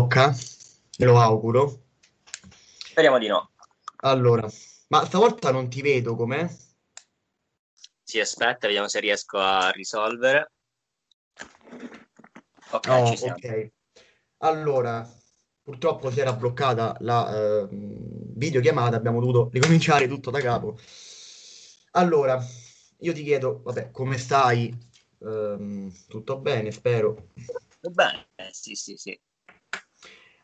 blocca, me lo auguro. Speriamo di no. Allora, ma stavolta non ti vedo com'è? Sì, aspetta, vediamo se riesco a risolvere. Ok, Oh, ci siamo. ok. Allora, purtroppo si era bloccata la eh, videochiamata, abbiamo dovuto ricominciare tutto da capo. Allora, io ti chiedo, vabbè, come stai? Ehm, tutto bene, spero. Va bene, sì, sì, sì.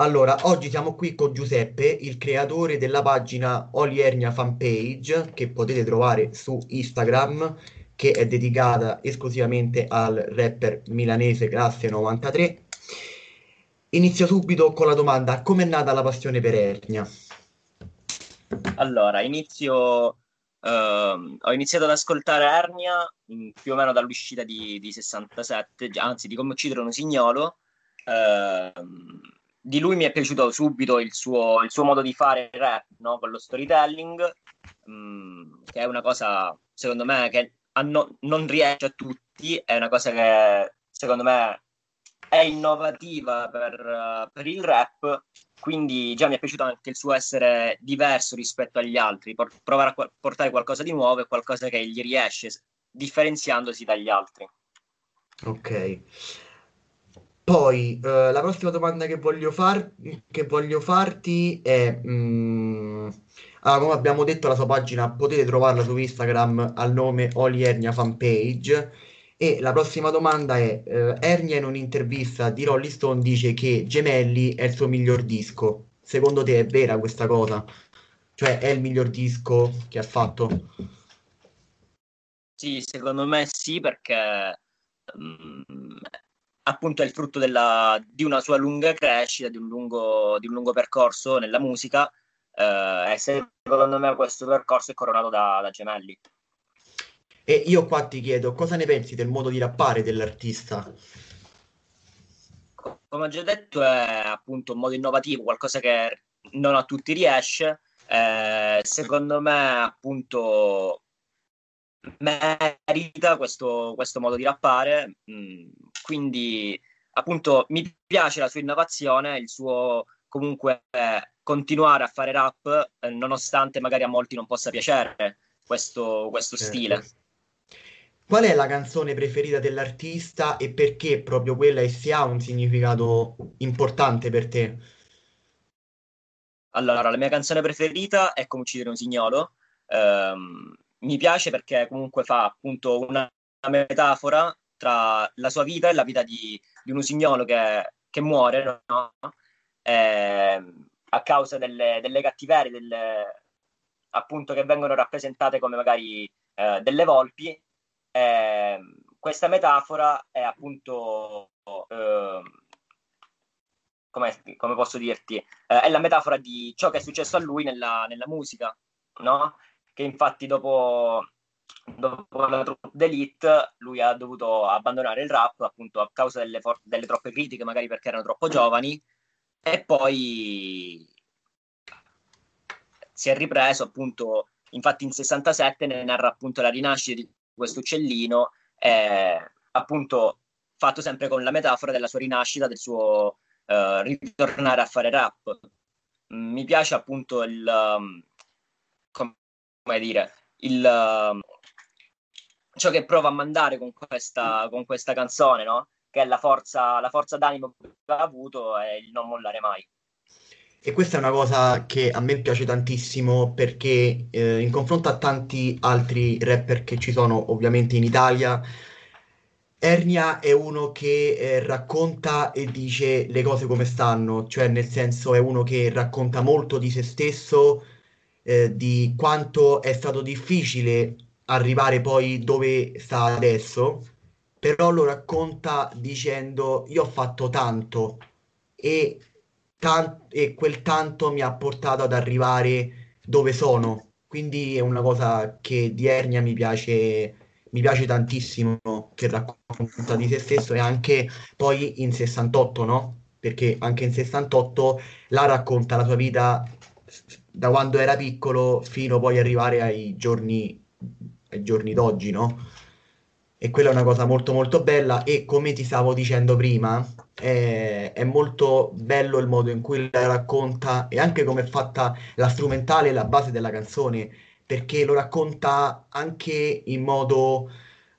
Allora, oggi siamo qui con Giuseppe, il creatore della pagina Oliernia Fanpage, che potete trovare su Instagram, che è dedicata esclusivamente al rapper milanese classe 93. Inizio subito con la domanda, com'è nata la passione per Ernia? Allora, inizio, ehm, ho iniziato ad ascoltare Ernia mh, più o meno dall'uscita di, di 67, già- anzi di come uccidere un usignolo. Ehm, di lui mi è piaciuto subito il suo, il suo modo di fare il rap, no? Con lo storytelling, mh, che è una cosa, secondo me, che no- non riesce a tutti, è una cosa che, secondo me, è innovativa per, per il rap quindi già mi è piaciuto anche il suo essere diverso rispetto agli altri, por- provare a qua- portare qualcosa di nuovo e qualcosa che gli riesce, differenziandosi dagli altri. Ok. Poi, eh, la prossima domanda che voglio far- che voglio farti è, mm, ah, come abbiamo detto, la sua pagina potete trovarla su Instagram al nome Oliernia Fanpage. E la prossima domanda è, eh, Ernia in un'intervista di Rolling Stone dice che Gemelli è il suo miglior disco. Secondo te è vera questa cosa? Cioè, è il miglior disco che ha fatto? Sì, secondo me sì, perché mm, appunto è il frutto della- di una sua lunga crescita, di un lungo, di un lungo percorso nella musica, eh, e secondo me questo percorso è coronato da, da Gemelli. E io qua ti chiedo, cosa ne pensi del modo di rappare dell'artista? Come ho già detto, è appunto un modo innovativo, qualcosa che non a tutti riesce. Eh, secondo me, appunto, merita questo, questo modo di rappare. Mm, quindi, appunto, mi piace la sua innovazione, il suo comunque eh, continuare a fare rap, eh, nonostante magari a molti non possa piacere questo, questo stile. Certo. Qual è la canzone preferita dell'artista e perché proprio quella e se ha un significato importante per te? Allora, la mia canzone preferita è Come uccidere un signolo. Ehm, mi piace perché comunque fa appunto una metafora tra la sua vita e la vita di, di un usignolo che, che muore, no? Ehm, a causa delle, delle cattiverie, delle, appunto che vengono rappresentate come magari eh, delle volpi. Ehm, questa metafora è appunto, ehm, come, come posso dirti, eh, è la metafora di ciò che è successo a lui nella, nella musica, no? Che infatti dopo, dopo la troupe d'Elite lui ha dovuto abbandonare il rap appunto a causa delle, for- delle troppe critiche, magari perché erano troppo giovani, e poi si è ripreso appunto, infatti in 67 ne narra appunto la rinascita di questo uccellino, eh, appunto fatto sempre con la metafora della sua rinascita, del suo eh, ritornare a fare rap. Mi piace appunto il, um, come dire, il, um, ciò che prova a mandare con questa, con questa canzone, no? Che è la forza, la forza d'animo che ha avuto e il non mollare mai. E questa è una cosa che a me piace tantissimo perché eh, in confronto a tanti altri rapper che ci sono ovviamente in Italia, Ernia è uno che eh, racconta e dice le cose come stanno, cioè nel senso è uno che racconta molto di se stesso, eh, di quanto è stato difficile arrivare poi dove sta adesso, però lo racconta dicendo io ho fatto tanto e, tan- e quel tanto mi ha portato ad arrivare dove sono. Quindi è una cosa che di Ernia mi piace, mi piace tantissimo, che racconta di se stesso e anche poi in 68, no? Perché anche in 68 la racconta la sua vita da quando era piccolo fino poi arrivare ai giorni, ai giorni d'oggi, no? e quella è una cosa molto molto bella e come ti stavo dicendo prima è, è molto bello il modo in cui la racconta e anche come è fatta la strumentale la base della canzone perché lo racconta anche in modo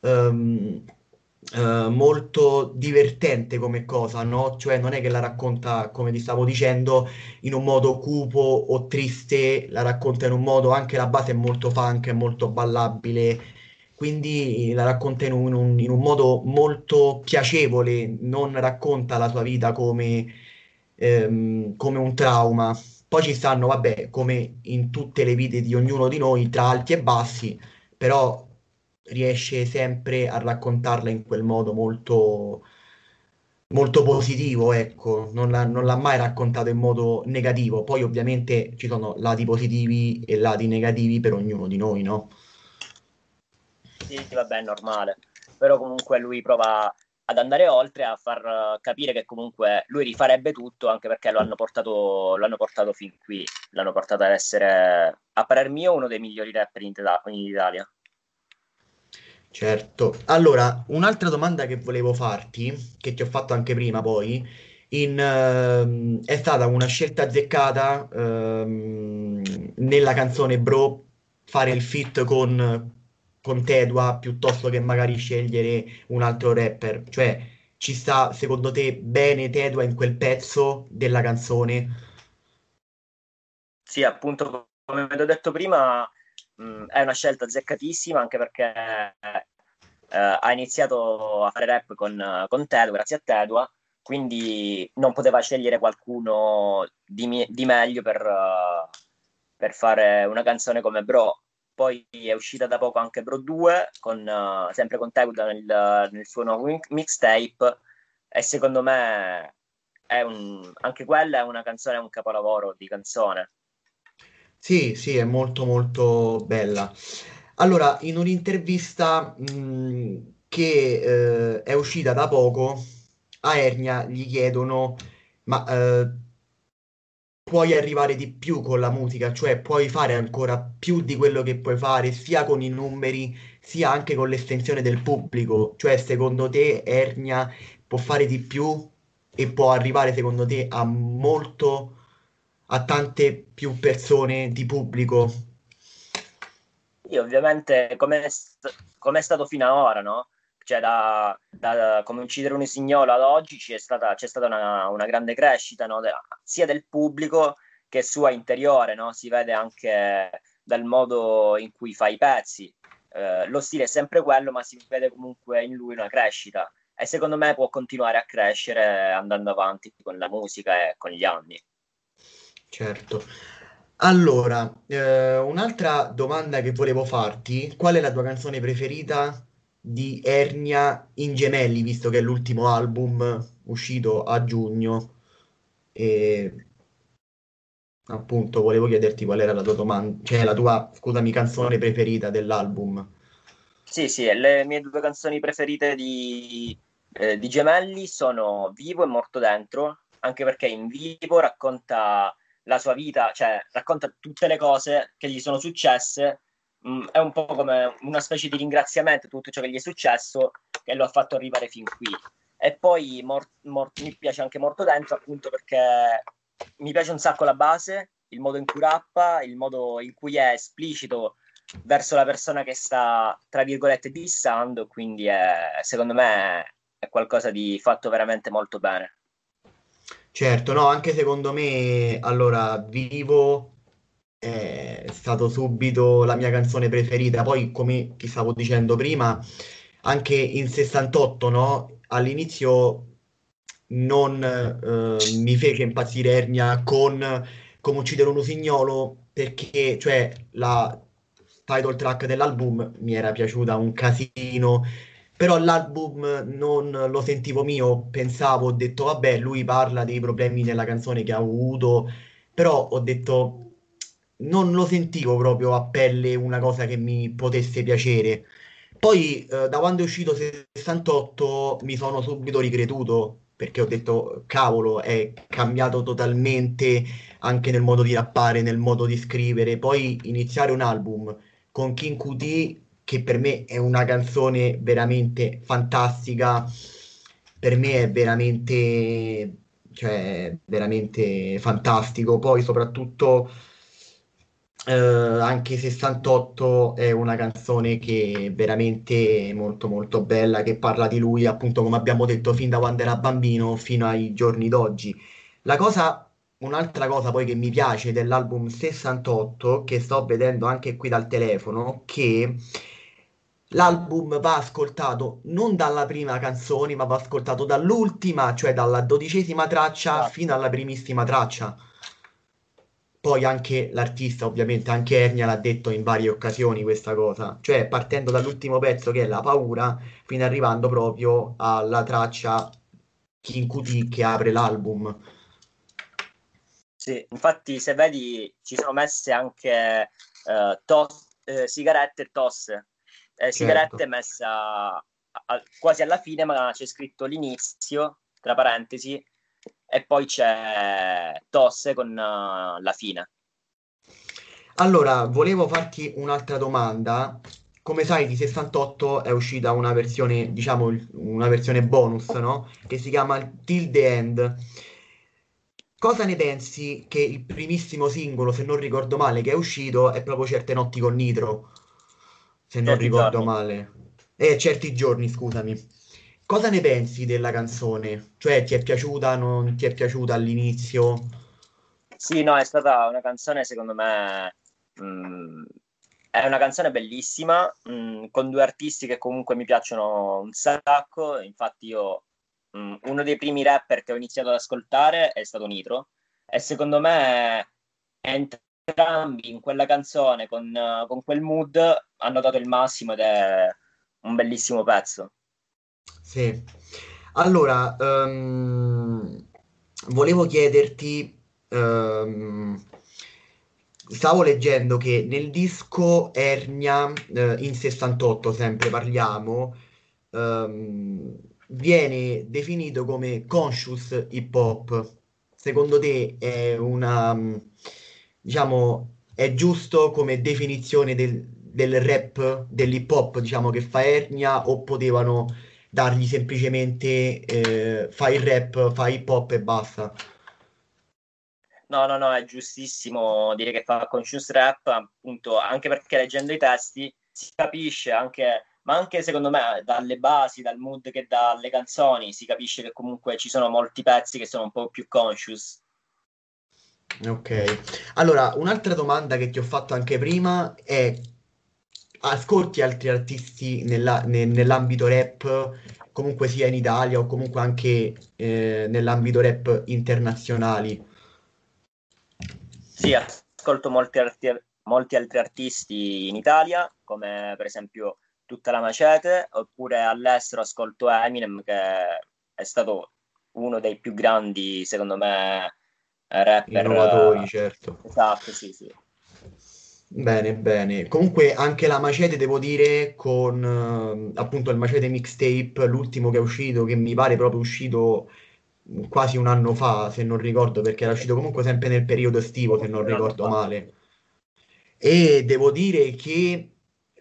um, uh, molto divertente come cosa, no? Cioè non è che la racconta, come ti stavo dicendo, in un modo cupo o triste, la racconta in un modo, anche la base è molto funk, è molto ballabile, quindi la racconta in un, un, in un modo molto piacevole, non racconta la sua vita come, ehm, come un trauma. Poi ci stanno, vabbè, come in tutte le vite di ognuno di noi, tra alti e bassi, però riesce sempre a raccontarla in quel modo molto, molto positivo, ecco, non l'ha, non l'ha mai raccontato in modo negativo. Poi ovviamente ci sono lati positivi e lati negativi per ognuno di noi, no? Sì, vabbè, è normale. Però comunque lui prova ad andare oltre, a far capire che comunque lui rifarebbe tutto, anche perché lo hanno portato, lo hanno portato fin qui, l'hanno portato ad essere, a parer mio, uno dei migliori rapper in, in Italia. Certo. Allora, un'altra domanda che volevo farti, che ti ho fatto anche prima poi, in, ehm, è stata una scelta azzeccata ehm, nella canzone Bro fare il feat con, con Tedua piuttosto che magari scegliere un altro rapper. Cioè, ci sta secondo te bene Tedua in quel pezzo della canzone? Sì, appunto, come vi ho detto prima, mh, mm, è una scelta azzeccatissima anche perché eh, ha iniziato a fare rap con, con Tedua, grazie a Tedua, quindi non poteva scegliere qualcuno di, di meglio per, uh, per, fare una canzone come Bro. Poi è uscita da poco anche Bro 2, con, uh, sempre con Tedua nel, nel, suo nuovo mixtape, e secondo me un, anche quella è una canzone, è un capolavoro di canzone. Sì, sì, è molto molto bella. Allora, in un'intervista mh, che eh, è uscita da poco, a Ernia gli chiedono, ma eh, puoi arrivare di più con la musica, cioè puoi fare ancora più di quello che puoi fare, sia con i numeri, sia anche con l'estensione del pubblico. Cioè, secondo te, Ernia può fare di più e può arrivare, secondo te, a molto a tante più persone di pubblico. Sì, ovviamente come è, come stato fino ad ora, no? Cioè, da, da come uccidere un signolo ad oggi c'è stata, c'è stata una, una, grande crescita, no? De- sia del pubblico che sua interiore, no? Si vede anche dal modo in cui fa i pezzi. Eh, lo stile è sempre quello, ma si vede comunque in lui una crescita. E secondo me può continuare a crescere andando avanti con la musica e con gli anni. Certo. Allora, eh, un'altra domanda che volevo farti, qual è la tua canzone preferita di Ernia in Gemelli, visto che è l'ultimo album uscito a giugno? E appunto volevo chiederti qual era la tua domanda, cioè la tua, scusami, canzone preferita dell'album. Sì, sì, le mie due canzoni preferite di, eh, di Gemelli sono Vivo e Morto Dentro, anche perché in Vivo racconta la sua vita, cioè racconta tutte le cose che gli sono successe, mh, mm, è un po' come una specie di ringraziamento a tutto ciò che gli è successo che lo ha fatto arrivare fin qui. E poi mor- mor- mi piace anche Morto Dentro appunto perché mi piace un sacco la base, il modo in cui rappa, il modo in cui è esplicito verso la persona che sta, tra virgolette, dissando, quindi è, secondo me è qualcosa di fatto veramente molto bene. Certo, no, anche secondo me, allora, Vivo è stato subito la mia canzone preferita. Poi, come ti stavo dicendo prima, anche in 68, no? All'inizio non eh, mi fece impazzire Ernia con Come uccidere un usignolo perché, cioè, la title track dell'album mi era piaciuta un casino però l'album non lo sentivo mio, pensavo, ho detto vabbè, lui parla dei problemi nella canzone che ha avuto, però ho detto non lo sentivo proprio a pelle una cosa che mi potesse piacere. Poi eh, da quando è uscito 68 mi sono subito ricreduto perché ho detto cavolo, è cambiato totalmente anche nel modo di rappare, nel modo di scrivere. Poi iniziare un album con King QT che per me è una canzone veramente fantastica, per me è veramente, cioè, veramente fantastico. Poi soprattutto eh, anche 68 è una canzone che è veramente molto molto bella, che parla di lui, appunto, come abbiamo detto, fin da quando era bambino fino ai giorni d'oggi. La cosa, un'altra cosa poi che mi piace dell'album 68, che sto vedendo anche qui dal telefono, che l'album va ascoltato non dalla prima canzone, ma va ascoltato dall'ultima, cioè dalla dodicesima traccia Esatto. fino alla primissima traccia. Poi anche l'artista, ovviamente, anche Ernia l'ha detto in varie occasioni questa cosa, cioè partendo dall'ultimo pezzo che è La paura, fino arrivando proprio alla traccia Kinkuti che apre l'album. Sì, infatti se vedi ci sono messe anche eh, tos- eh, sigarette e tosse. Eh, sigarette Certo. messa a- a- quasi alla fine, ma c'è scritto l'inizio, tra parentesi, e poi c'è tosse con eh, la fine. Allora, volevo farti un'altra domanda. Come sai, di 68 è uscita una versione, diciamo, una versione bonus, no? Che si chiama Till the End. Cosa ne pensi che il primissimo singolo, se non ricordo male, che è uscito è proprio Certe notti con Nitro? Se non Certi ricordo giorni. male. Eh, certi giorni, scusami. Cosa ne pensi della canzone? Cioè, ti è piaciuta, non ti è piaciuta all'inizio? Sì, no, è stata una canzone, secondo me, mh, è una canzone bellissima, mh, con due artisti che comunque mi piacciono un sacco. Infatti, io mh, uno dei primi rapper che ho iniziato ad ascoltare è stato Nitro, e secondo me entrambi in quella canzone, con, eh, con quel mood, hanno dato il massimo ed è un bellissimo pezzo. Sì. Allora, ehm, volevo chiederti, ehm, stavo leggendo che nel disco Ernia, eh, in 68 sempre parliamo, ehm, viene definito come conscious hip hop. Secondo te è una, diciamo, è giusto come definizione del, del rap, dell'hip hop, diciamo, che fa Ernia o potevano dargli semplicemente eh, fai il rap, fai hip hop e basta. No, no, no, è giustissimo dire che fa conscious rap, appunto, anche perché leggendo i testi si capisce anche, ma anche secondo me dalle basi, dal mood che dà alle canzoni, si capisce che comunque ci sono molti pezzi che sono un po' più conscious. Ok. Allora, un'altra domanda che ti ho fatto anche prima è, ascolti altri artisti nella- ne- nell'ambito rap, comunque sia in Italia o comunque anche eh, nell'ambito rap internazionali? Sì, ascolto molti, arti- molti altri artisti in Italia, come per esempio Tutta la Macete, oppure all'estero ascolto Eminem, che è stato uno dei più grandi, secondo me, rapper. Innovatori, eh, certo. Esatto, sì, sì. Bene, bene. Comunque anche la Macete, devo dire, con eh, appunto il Macete mixtape, l'ultimo che è uscito, che mi pare proprio uscito quasi un anno fa, se non ricordo, perché era uscito comunque sempre nel periodo estivo, se non ricordo fa. male. E devo dire che,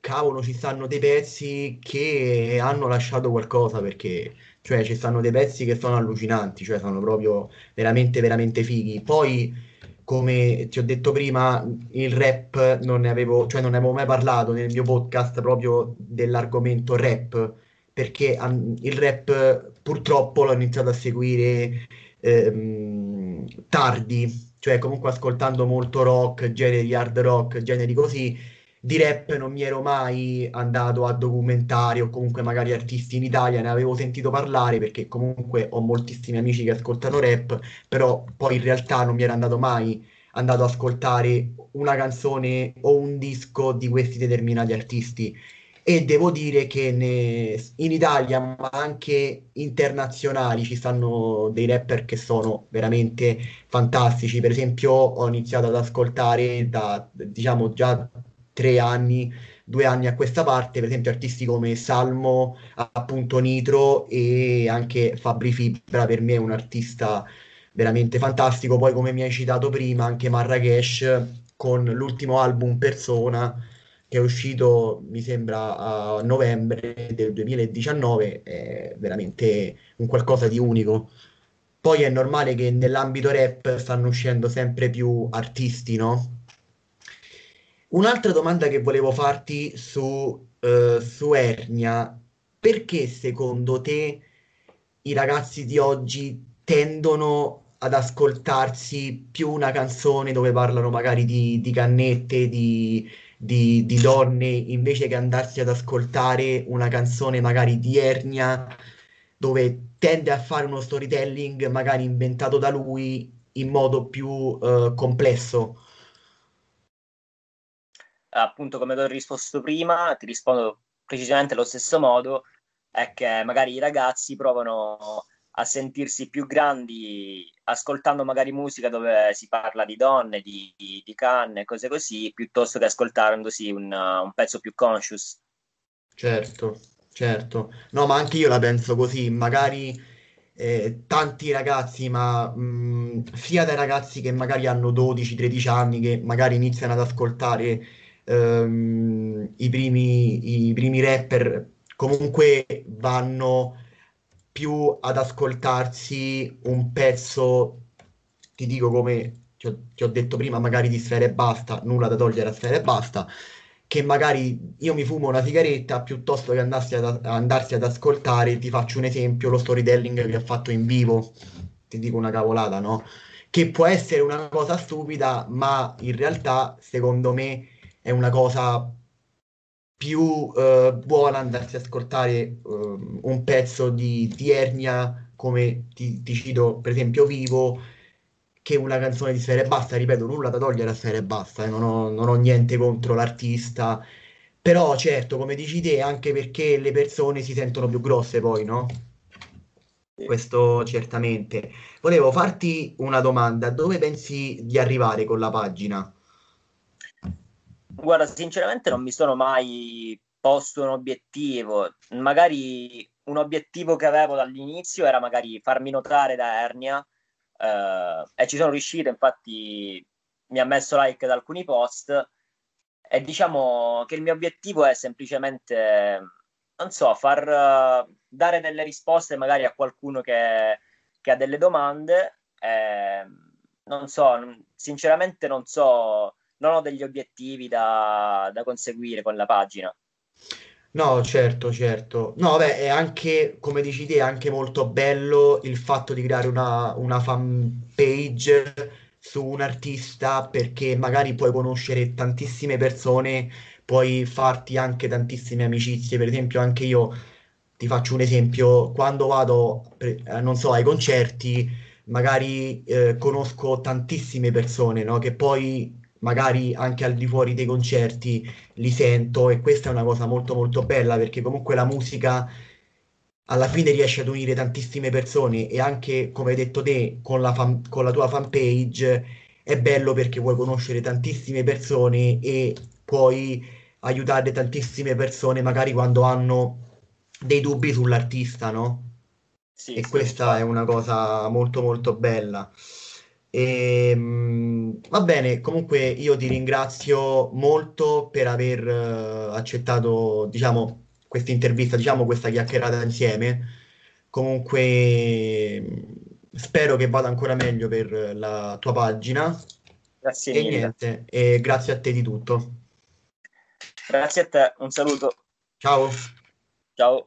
cavolo, ci stanno dei pezzi che hanno lasciato qualcosa, perché, cioè, ci stanno dei pezzi che sono allucinanti, cioè, sono proprio veramente, veramente fighi. Poi, come ti ho detto prima, il rap non ne avevo, cioè, non ne avevo mai parlato nel mio podcast proprio dell'argomento rap, perché um, il rap purtroppo l'ho iniziato a seguire ehm, tardi, cioè comunque ascoltando molto rock, generi hard rock, generi così, di rap non mi ero mai andato a documentari o comunque magari artisti in Italia, ne avevo sentito parlare perché comunque ho moltissimi amici che ascoltano rap, però poi in realtà non mi era andato mai andato ad ascoltare una canzone o un disco di questi determinati artisti. E devo dire che ne- in Italia, ma anche internazionali, ci stanno dei rapper che sono veramente fantastici. Per esempio, ho iniziato ad ascoltare da, diciamo, già tre anni, due anni a questa parte, per esempio, artisti come Salmo, appunto Nitro e anche Fabri Fibra, per me è un artista veramente fantastico. Poi, come mi hai citato prima, anche Marrakesh con l'ultimo album Persona, che è uscito, mi sembra, a novembre del 2019, è veramente un qualcosa di unico. Poi è normale che nell'ambito rap stanno uscendo sempre più artisti, no? Un'altra domanda che volevo farti su, eh, su Ernia, perché secondo te i ragazzi di oggi tendono ad ascoltarsi più una canzone dove parlano magari di, di cannette, di, di, di donne, invece che andarsi ad ascoltare una canzone magari di Ernia, dove tende a fare uno storytelling magari inventato da lui in modo più uh, complesso. Appunto, come ti ho risposto prima, ti rispondo precisamente allo stesso modo, è che magari i ragazzi provano a sentirsi più grandi ascoltando magari musica dove si parla di donne, di, di, di canne, cose così, piuttosto che ascoltandosi un, un pezzo più conscious. Certo, certo. No, ma anche io la penso così, magari eh, tanti ragazzi, ma mh, sia dai ragazzi che magari hanno 12-13 anni, che magari iniziano ad ascoltare ehm, i primi, i primi rapper, comunque vanno più ad ascoltarsi un pezzo, ti dico come ti ho, ti ho detto prima, magari di Sfera e Basta, nulla da togliere a Sfera e Basta, che magari io mi fumo una sigaretta piuttosto che andarsi ad, andarsi ad ascoltare, ti faccio un esempio, lo storytelling che ha fatto in vivo, ti dico una cavolata, no? Che può essere una cosa stupida, ma in realtà, secondo me, è una cosa più eh, buona andarsi a ascoltare uh, un pezzo di, di Ernia come ti, ti, cito per esempio Vivo che una canzone di Sfera e Basta ripeto nulla da togliere a Sfera e Basta eh, non, ho, non ho niente contro l'artista però certo come dici te anche perché le persone si sentono più grosse poi no? questo certamente volevo farti una domanda dove pensi di arrivare con la pagina? Guarda, sinceramente non mi sono mai posto un obiettivo. Magari un obiettivo che avevo dall'inizio era magari farmi notare da Ernia eh, e ci sono riuscito, infatti mi ha messo like da alcuni post e diciamo che il mio obiettivo è semplicemente, non so, far uh, dare delle risposte magari a qualcuno che, che ha delle domande. Eh, non so, sinceramente non so non ho degli obiettivi da, da conseguire con la pagina. No, certo, certo. No, beh, è anche, come dici te, è anche molto bello il fatto di creare una, una fan page su un artista perché magari puoi conoscere tantissime persone, puoi farti anche tantissime amicizie. Per esempio, anche io ti faccio un esempio, quando vado, eh, non so, ai concerti, magari eh, conosco tantissime persone, no? Che poi magari anche al di fuori dei concerti li sento e questa è una cosa molto molto bella perché comunque la musica alla fine riesce ad unire tantissime persone e anche come hai detto te con la, fan, con la tua fanpage è bello perché puoi conoscere tantissime persone e puoi aiutare tantissime persone magari quando hanno dei dubbi sull'artista, no? Sì, e sì, questa sì. è una cosa molto molto bella. E, ehm, va bene, comunque io ti ringrazio molto per aver uh, accettato, diciamo, questa intervista, diciamo, questa chiacchierata insieme. Comunque spero che vada ancora meglio per la tua pagina. Grazie e mille. niente, e grazie a te di tutto. Grazie a te, un saluto. Ciao. Ciao.